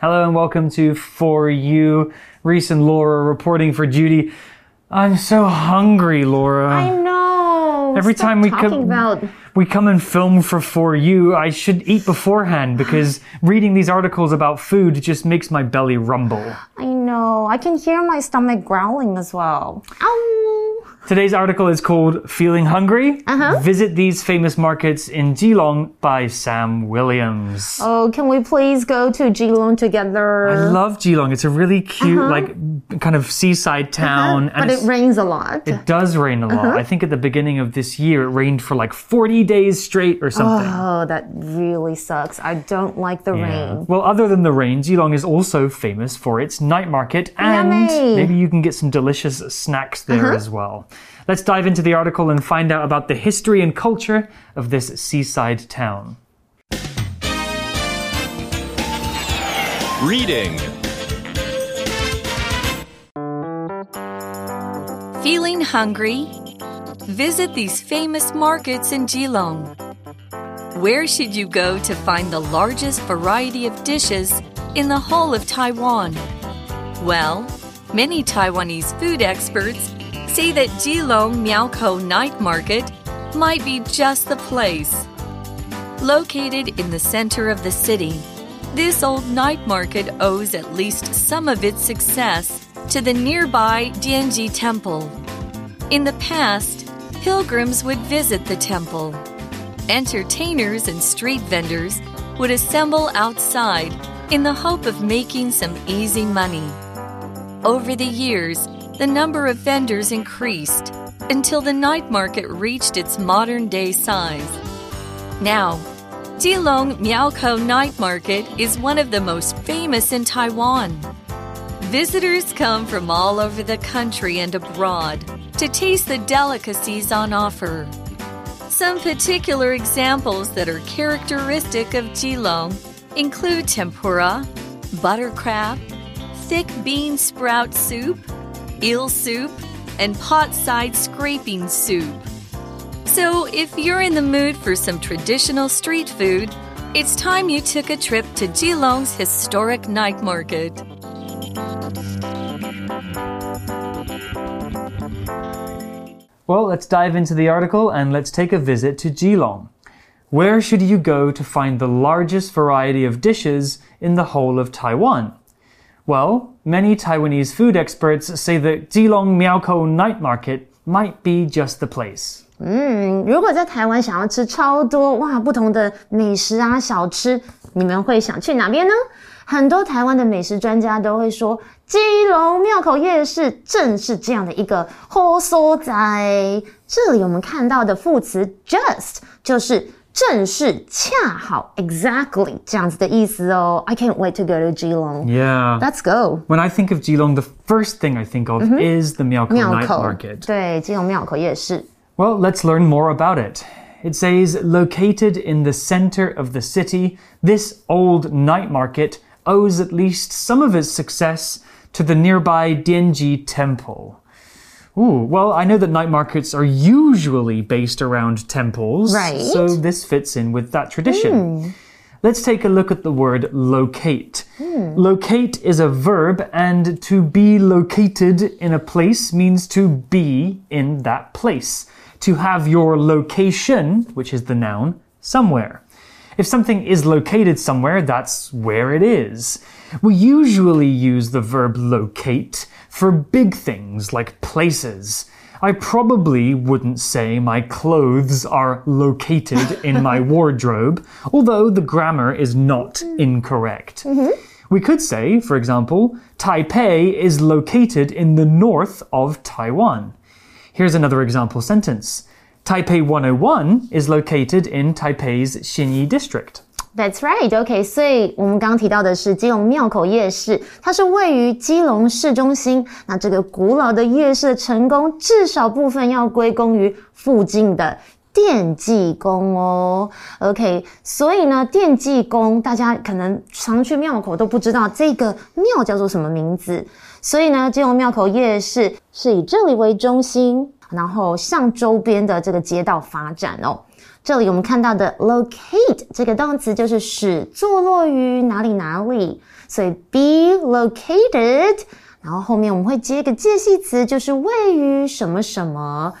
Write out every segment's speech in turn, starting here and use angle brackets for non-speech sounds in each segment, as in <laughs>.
Hello and welcome to For You. Reese and Laura reporting for Judy. I'm so hungry, Laura. I know. Every Stop time we come, about we come and film for For You, I should eat beforehand because <gasps> reading these articles about food just makes my belly rumble. I know. I can hear my stomach growling as well. Ow. Today's article is called Feeling Hungry? Uh-huh. Visit these famous markets in Keelung by Sam Williams. Oh, can we please go to Keelung together? I love Keelung. It's a really cute, like, kind of seaside town. Uh-huh. but it rains a lot. It does rain a lot. Uh-huh. I think at the beginning of this year, it rained for like 40 days straight or something. Oh, that really sucks. I don't like the Yeah. rain. Well, other than the rain, Keelung is also famous for its night market, and Yummy. Uh-huh. maybe you can get some delicious snacks there as well. Let's dive into the article and find out about the history and culture of this seaside town. Reading. Feeling hungry? Visit these famous markets in Keelung. Where should you go to find the largest variety of dishes in the whole of Taiwan? Well, many Taiwanese food experts say that Keelung Miaokou Night Market might be just the place. Located in the center of the city, this old night market owes at least some of its success to the nearby Dianji Temple. In the past, pilgrims would visit the temple. Entertainers and street vendors would assemble outside in the hope of making some easy money. Over the years, the number of vendors increased until the night market reached its modern day size. Now, Keelung Miaokou Night Market is one of the most famous in Taiwan. Visitors come from all over the country and abroad to taste the delicacies on offer. Some particular examples that are characteristic of Keelung include tempura, butter crab, thick bean sprout soup, eel soup, and pot side scraping soup. So, if you're in the mood for some traditional street food, it's time you took a trip to Keelung's historic night market. Well, let's dive into the article and let's take a visit to Keelung. Where should you go to find the largest variety of dishes in the whole of Taiwan? Well, many Taiwanese food experts say the Keelung Miaokou Night Market might be just the place. Mm, 嗯，如果在台湾想要吃超多哇不同的美食啊小吃，你们会想去哪边呢？很多台湾的美食专家都会说，基隆庙口夜市正是这样的一个好所在。这里我们看到的副词 just 就是正是恰好 exactly 这样子的意思哦。I can't wait to go to Keelung. Yeah, let's go. When I think of Keelung, the first thing I think of -hmm. is the Miaokou night market. 对，基隆庙口夜市。Well, let's learn more about it. It says located in the center of the city, this old night market owes at least some of its success to the nearby Dianji Temple. Ooh, well, I know that night markets are usually based around temples, Right. so this fits in with that tradition. Hmm. Let's take a look at the word locate. Hmm. Locate is a verb, and to be located in a place means to be in that place. To have your location, which is the noun, somewhere. If something is located somewhere, that's where it is. We usually use the verb locate for big things like places. I probably wouldn't say my clothes are located in my <laughs> wardrobe, although the grammar is not hmm. incorrect. Mm-hmm. We could say, for example, Taipei is located in the north of Taiwan. Here's another example sentence. Taipei 101 is located in Taipei's Xinyi district. That's right. OK，所以我们刚刚提到的是基隆庙口夜市，它是位于基隆市中心。那这个古老的夜市的成功，至少部分要归功于附近的电技工哦。OK，所以呢，电技工大家可能常去庙口都不知道这个庙叫做什么名字。所以呢，基隆庙口夜市是以这里为中心，然后向周边的这个街道发展哦。这里我们看到的 locate 这个动词就是使坐落于哪里哪里，所以 be located，然后后面我们会接一个介系词，就是位于什么什么。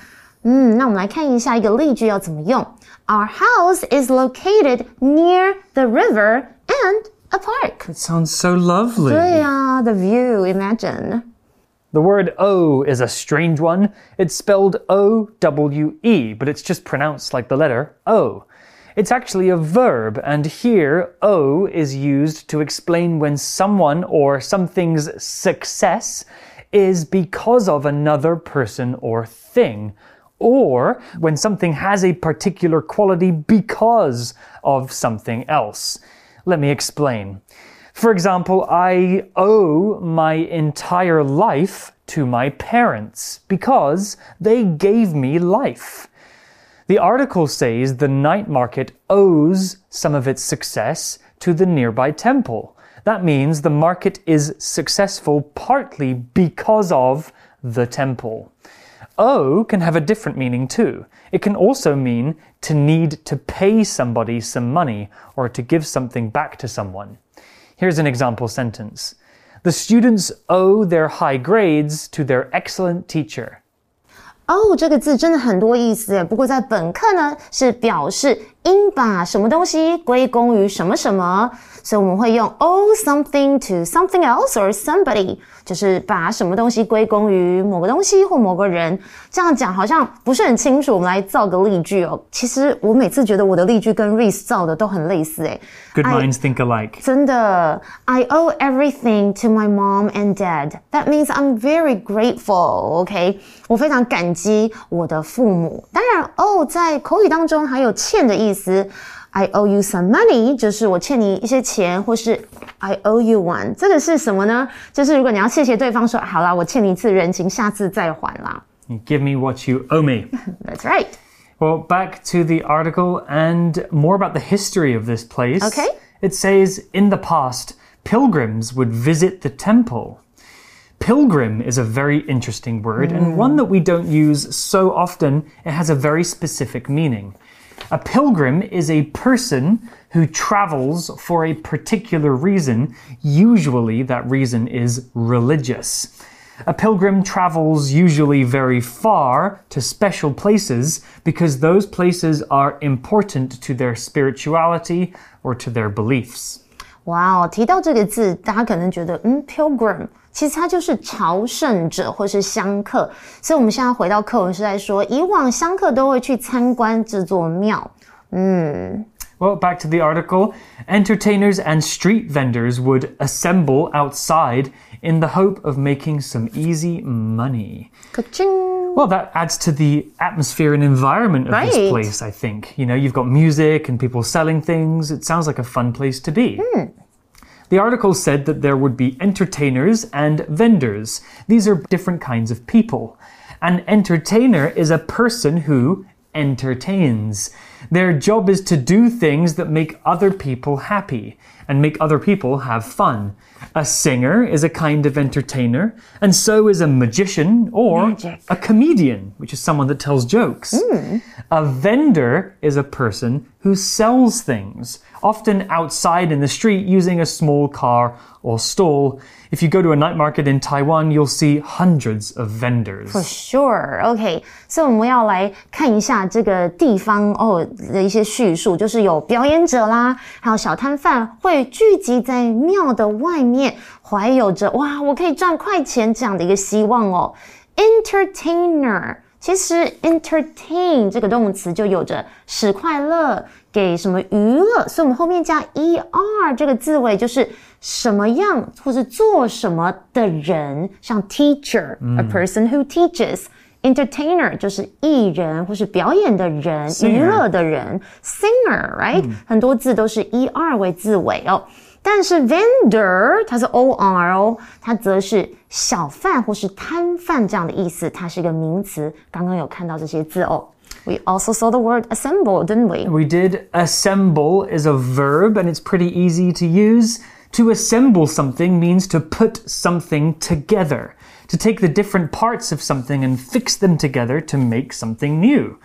嗯，那我们来看一下一个例句要怎么用。Our house is located near the river and a park. It sounds so lovely. 对呀，the view, imagine. The word owe is a strange one. It's spelled O W E, but it's just pronounced like the letter O. It's actually a verb, and here owe is used to explain when someone or something's success is because of another person or thing, or when something has a particular quality because of something else. Let me explain. For example, I owe my entire life to my parents because they gave me life. The article says the night market owes some of its success to the nearby temple. That means the market is successful partly because of the temple. Owe can have a different meaning too. It can also mean to need to pay somebody some money or to give something back to someone. Here's an example sentence The students owe their high grades to their excellent teacher. 哦，这个字真的很多意思诶。不过在本课呢，是表示 应把什么东西归功于什么什么，所以我们会用 owe something to something else or somebody，就是把什么东西归功于某个东西或某个人。这样讲好像不是很清楚。我们来造个例句哦。其实我每次觉得我的例句跟 Reese 造的都很类似诶。 Good minds think alike. 真的，I owe everything to my mom and dad. That means I'm very grateful. OK，我非常感激我的父母。当然，owe 在口语当中还有欠的意思。 I owe you some money，就是我欠你一些钱，或是 I owe you one，这个是什么呢？就是如果你要谢谢对方说，好啦，我欠你一次人情，下次再还啦。 Give me what you owe me. <laughs> That's right. Well, back to the article and more about the history of this place. Okay. It says in the past, pilgrims would visit the temple. Pilgrim is a very interesting word and one that we don't use so often. It has a very specific meaning. A pilgrim is a person who travels for a particular reason. Usually, that reason is religious. A pilgrim travels usually very far to special places because those places are important to their spirituality or to their beliefs. 哇哦，提到这个字，大家可能觉得，嗯，pilgrim 其实它就是朝圣者或是香客。所以我们现在回到课文是在说，以往香客都会去参观这座庙。嗯，Well, back to the article. Entertainers and street vendors would assemble outside in the hope of making some easy money. 可真 Well, that adds to the atmosphere and environment of Right. this place, I think. You know, you've got music and people selling things. It sounds like a fun place to be. Hmm. The article said that there would be entertainers and vendors. These are different kinds of people. An entertainer is a person who entertains. Their job is to do things that make other people happy and make other people have fun. A singer is a kind of entertainer, and so is a magician or Magic. a comedian, which is someone that tells jokes. A vendor is a person who sells things, often outside in the street using a small car or stall. If you go to a night market in Taiwan, you'll see hundreds of vendors. For sure, OK，所以我们要来看一下这个地方哦的一些叙述，就是有表演者啦，还有小摊贩会聚集在庙的外面， 怀有着哇，我可以赚快钱这样的一个希望哦。Entertainer，其实 entertain 这个动词就有着使快乐、给什么娱乐，所以我们后面加 er 这个字尾就是什么样或是做什么的人，像 teacher，a person who teaches。Entertainer 就是艺人或是表演的人、Singer 娱乐的人，singer，right？、很多字都是 er 为字尾哦。但是 vendor 它是 or 哦，它则是小贩或是摊贩这样的意思，它是一个名词。刚刚有看到这些字哦。We also saw the word assemble, didn't we? We did. Assemble is a verb and it's pretty easy to use. To assemble something means to put something together, to take the different parts of something and fix them together to make something new.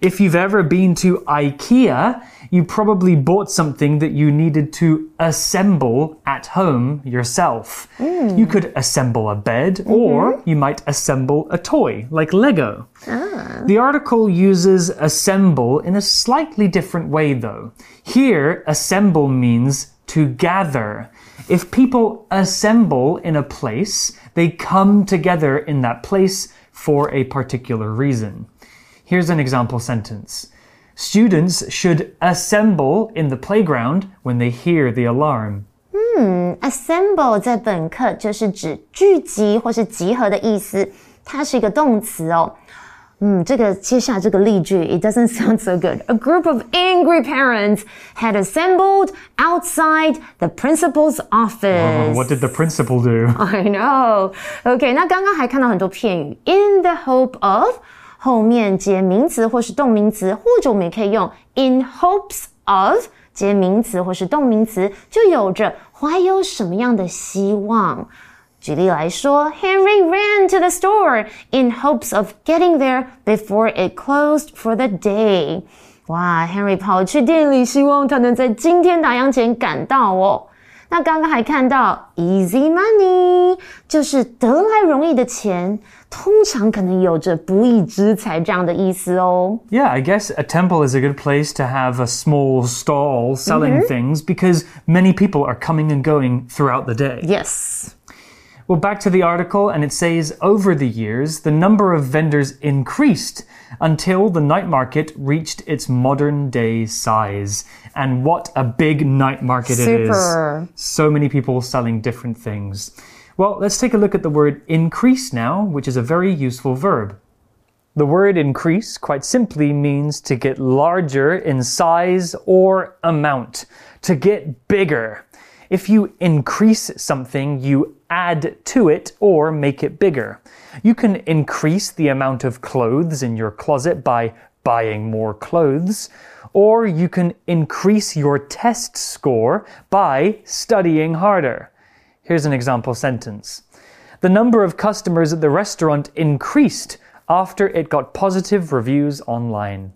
If you've ever been to IKEA, you probably bought something that you needed to assemble at home yourself. Hmm. You could assemble a bed, mm-hmm. or you might assemble a toy, like Lego. Ah. The article uses assemble in a slightly different way, though. Here, assemble means to gather. If people assemble in a place, they come together in that place for a particular reason. Here's an example sentence Students should assemble in the playground when they hear the alarm. assemble 在本课就是指聚集或是集合的意思，它是一个动词哦。嗯，这个接下来这个例句，It doesn't <laughs> sound so good. A group of angry parents had assembled outside the principal's office. Oh, what did the principal do? <laughs> I know. OK，那刚刚还看到很多片语，in the hope of 后面接名词或是动名词，或者我们也可以用 in hopes of 接名词或是动名词，就有着怀有什么样的希望。举例来说，Henry ran to the store in hopes of getting there before it closed for the day。哇，Henry 跑去店里，希望他能在今天打烊前赶到哦。那刚刚还看到 easy money，就是得来容易的钱，通常可能有着不义之财这样的意思哦。 Yeah, I guess a temple is a good place to have a small stall selling things because many people are coming and going throughout the day. Yes. Well, back to the article, and it says over the years, the number of vendors increased until the night market reached its modern day size. And what a big night market Super. it is! So many people selling different things. Well, let's take a look at the word increase now, which is a very useful verb. The word increase quite simply means to get larger in size or amount, to get bigger. If you increase something, you add to it or make it bigger. You can increase the amount of clothes in your closet by buying more clothes, or you can increase your test score by studying harder. Here's an example sentence. The number of customers at the restaurant increased after it got positive reviews online.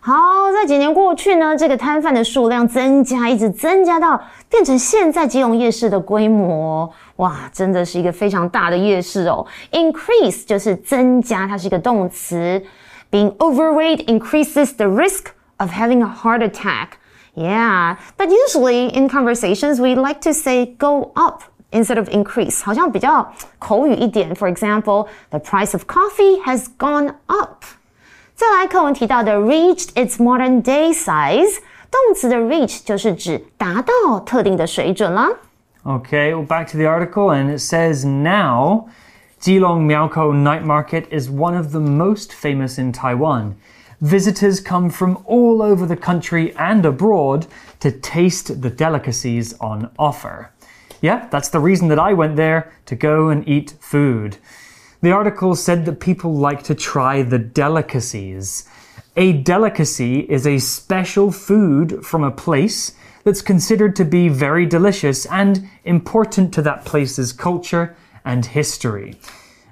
好，在几年过去呢，这个摊贩的数量增加，一直增加到变成现在基隆夜市的规模。哇，真的是一个非常大的夜市哦。Increase 就是增加，它是一个动词。Being overweight increases the risk of having a heart attack. Yeah, but usually in conversations we like to say go up instead of increase, 好像比较口语一点。For example, the price of coffee has gone up。再来，课文提到的 reached its modern day size，动词的 reach 就是指达到特定的水准啦。Okay, well, back to the article, and it says now Keelung Miaokou Night Market is one of the most famous in Taiwan. Visitors come from all over the country and abroad to taste the delicacies on offer. Yeah, that's the reason that I went there to go and eat food. The article said that people like to try the delicacies. A delicacy is a special food from a place that's considered to be very delicious and important to that place's culture and history.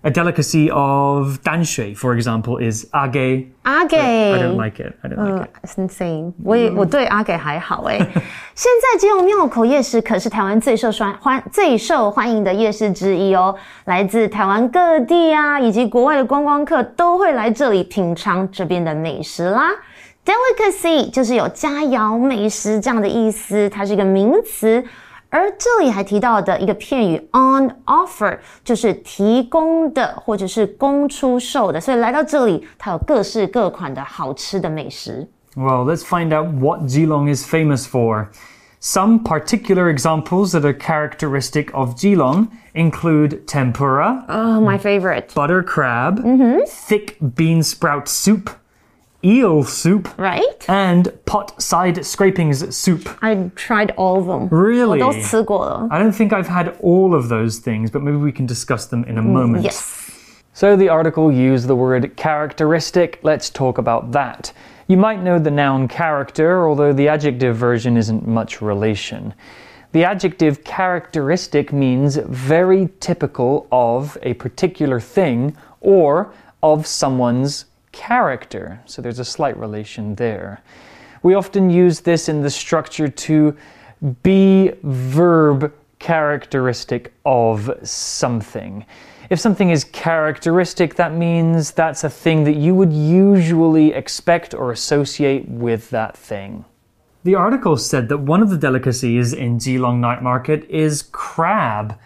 A delicacy of danshui, for example, is age. 阿给 I don't like it. I don't like it. Uh, same，我也我对阿给还好哎。<laughs> 现在只有庙口夜市可是台湾最受欢欢最受欢迎的夜市之一哦，来自台湾各地啊，以及国外的观光客都会来这里品尝这边的美食啦。Delicacy 就是有佳肴美食这样的意思，它是一个名词。而这里还提到的一个片语 on offer let's find out what Keelung is famous for. Some particular examples that are characteristic of Keelung include tempura. Oh, my favorite. Butter crab. Mm -hmm. Thick bean sprout soup eel soup. Right? And pot side scrapings soup. I tried all of them. Really? I don't think I've had all of those things, but maybe we can discuss them in a mm, moment. Yes. So the article used the word characteristic. Let's talk about that. You might know the noun character, although the adjective version isn't much relation. The adjective characteristic means very typical of a particular thing or of someone's character, so there's a slight relation there. We often use this in the structure to be verb characteristic of something. If something is characteristic, that means that's a thing that you would usually expect or associate with that thing. The article said that one of the delicacies in Keelung Night Market is crab.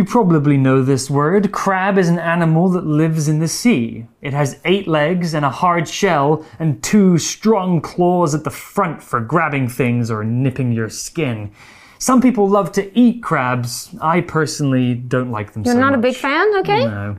You probably know this word. Crab is an animal that lives in the sea. It has eight legs and a hard shell and two strong claws at the front for grabbing things or nipping your skin. Some people love to eat crabs. I personally don't like them so. You're so not a big fan, okay? No.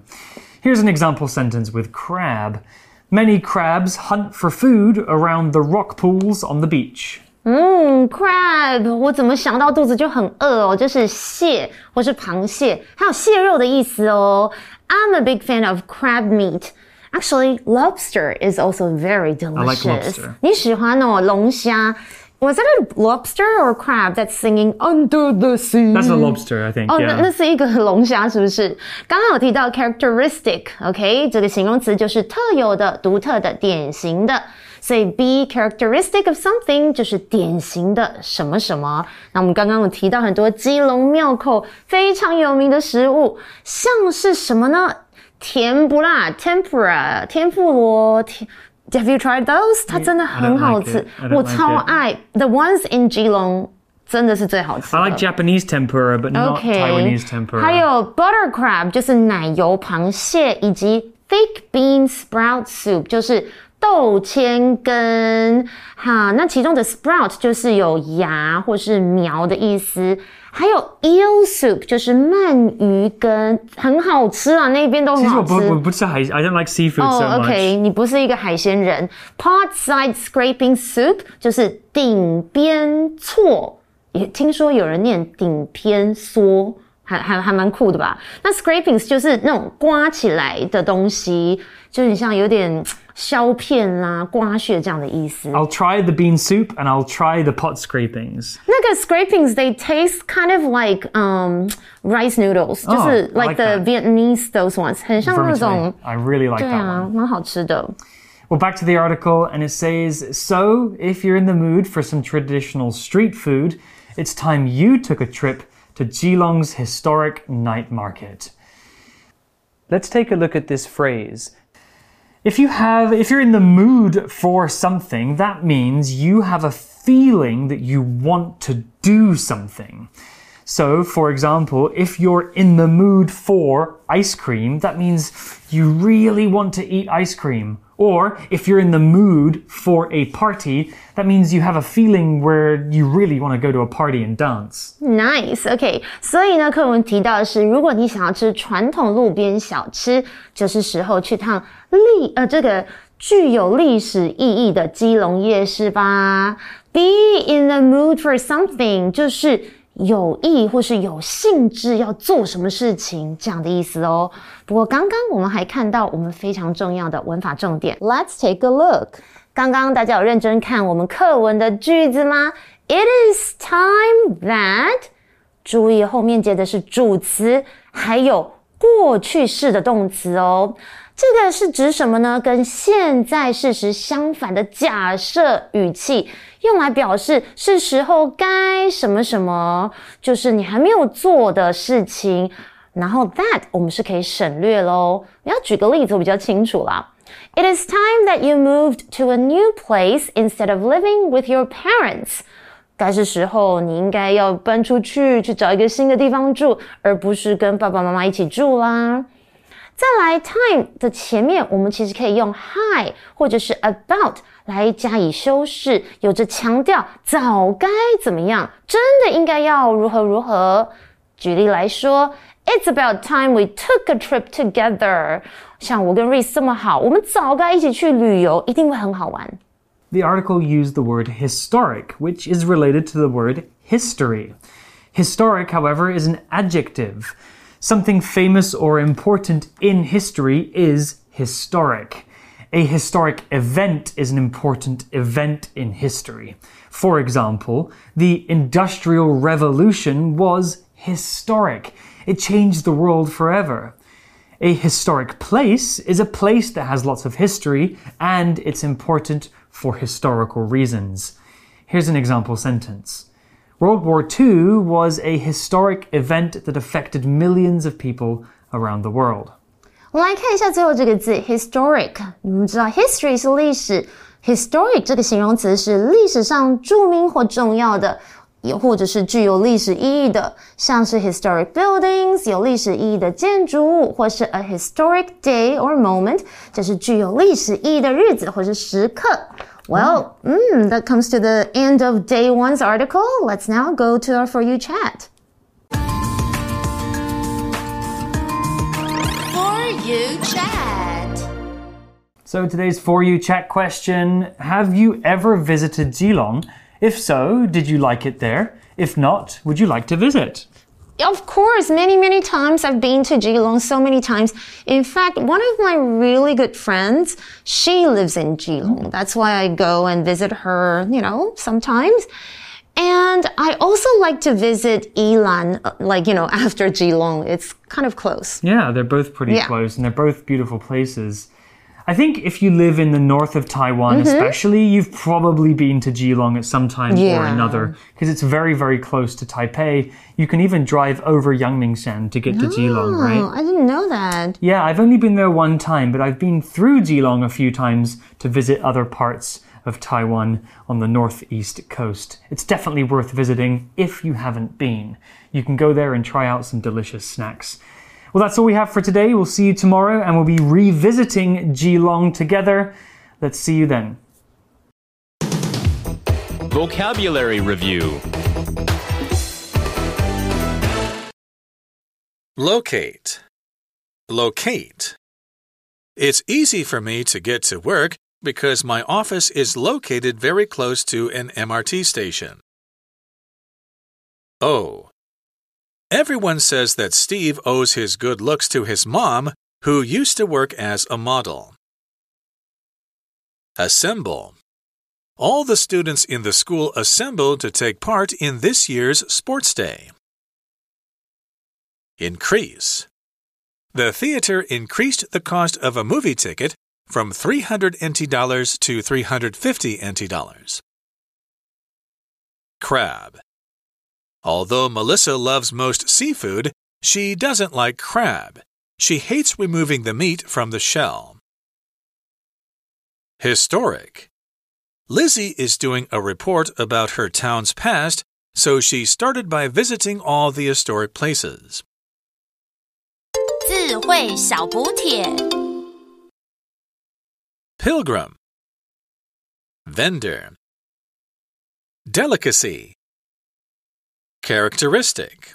Here's an example sentence with crab. Many crabs hunt for food around the rock pools on the beach. 嗯，crab，我怎么想到肚子就很饿哦？就是蟹或是螃蟹，还有蟹肉的意思哦。I'm a big fan of crab meat. Actually, lobster is also very delicious. lobster. 你喜欢哦，龙虾。Was it a lobster or crab that's singing under the sea? That's a lobster, I think. 哦，yeah. 那那是一个龙虾，是不是？刚刚有提到 characteristic，OK，、这个形容词就是特有的、独特的、典型的。所以 be characteristic of something 就是典型的什么什么。那我们刚刚有提到很多基隆庙口非常有名的食物，像是什么呢？甜不辣 tempura 天妇罗甜。Have you tried those？它真的很好吃 I don't like it. I don't 我 like 超 it. 爱。The ones in Geelong 真的是最好吃的。 I like Japanese tempura, but not OK， Taiwanese tempura. 还有 butter crab 就是奶油螃蟹，以及 thick bean sprout soup 就是 豆千根。哈，那其中的 sprout 就是有芽或是苗的意思。还有 eel soup 就是鳗鱼羹，很好吃啊，那边都很其实好吃。我不我不吃海，I don't like seafood so 哦、much. o k 你不是一个海鲜人。Pot side scraping soup 就是顶边错，也听说有人念顶边缩，还还还蛮酷的吧？那 scrapings 就是那种刮起来的东西，就你像有点 i'll try the bean soup and I'll try the pot scrapings. 那个 scrapings they taste kind of like um rice noodles，、oh, 就是 like, like the that. Vietnamese those ones，很像那种。I really like that one. back to the article, and it says So, if you're in the mood for some traditional street food, it's time you took a trip to Keelung's historic night market. Let's take a look at this phrase if you have if you're in the mood for something, that means you have a feeling that you want to do something. So, for example, if you're in the mood for ice cream, that means you really want to eat ice cream. Or if you're in the mood for a party, that means you have a feeling where you really want to go to a party and dance. Nice，OK、所以呢，课文提到的是，如果你想要吃传统路边小吃，就是时候去趟历呃这个具有历史意义的基隆夜市吧。Be in the mood for something，就是 有意或是有兴致要做什么事情这样的意思哦。不过刚刚我们还看到我们非常重要的文法重点，Let's take a look。刚刚大家有认真看我们课文的句子吗？It is time that，注意后面接的是主词，还有过去式的动词哦。这个是指什么呢？跟现在事实相反的假设语气，用来表示是时候该什么什么，就是你还没有做的事情。然后 that 我们是可以省略喽。你要举个例子，我比较清楚啦。It is time that you moved to a new place instead of living with your parents. 该是时候你应该要搬出去，去找一个新的地方住，而不是跟爸爸妈妈一起住啦。再来，time 的前面我们其实可以用 high 或者是 about 来加以修饰，有着强调早该怎么样，真的应该要如何如何。举例来说，It's about time we took a trip together。像我跟 Reese 这么好，我们早该一起去旅游，一定会很好玩。 The article used the word historic, which is related to the word history. Historic, however, is an adjective. Something famous or important in history is historic. A historic event is an important event in history. For example, the Industrial Revolution was historic. It changed the world forever. A historic place is a place that has lots of history and it's important for historical reasons. Here's an example sentence. World War II was a historic event that affected millions of people around the world. 我们来看一下最后这个字 historic。你们知道 history 是历史，historic 这个形容词是历史上着名或重要的，也或者是具有历史意义的，像是 historic buildings 有历史意义的建筑物，或是 a historic day or moment 就是具有历史意义的日子或是时刻。 Well, mm, that comes to the end of day one's article. Let's now go to our For You chat. For You Chat. So today's For You chat question Have you ever visited Keelung? If so, did you like it there? If not, would you like to visit? Of course, many, many times I've been to Keelung so many times. In fact, one of my really good friends, she lives in Keelung. That's why I go and visit her, you know, sometimes. And I also like to visit Elan, like, you know, <laughs> after Keelung. It's kind of close. Yeah, they're both pretty Yeah. close and they're both beautiful places. I think if you live in the north of Taiwan, mm-hmm. especially, you've probably been to Keelung at some time or another because it's very, very close to Taipei. You can even drive over Yangmingshan to get to Keelung, Oh, right? I didn't know that. Yeah, I've only been there one time, but I've been through Keelung a few times to visit other parts of Taiwan on the northeast coast. It's definitely worth visiting if you haven't been. You can go there and try out some delicious snacks. Well, that's all we have for today. We'll see you tomorrow and we'll be revisiting Keelung together. Let's see you then. Vocabulary Review Locate. Locate. It's easy for me to get to work because my office is located very close to an MRT station. Owe. Everyone says that Steve owes his good looks to his mom, who used to work as a model. Assemble. All the students in the school assembled to take part in this year's sports day. Increase. The theater increased the cost of a movie ticket from 300 NT dollars to 350 NT dollars. Crab. Although Melissa loves most seafood, she doesn't like crab. She hates removing the meat from the shell. Historic. Lizzie is doing a report about her town's past, so she started by visiting all the historic places. 智慧小补帖。 Pilgrim. Vendor. Delicacy. Characteristic.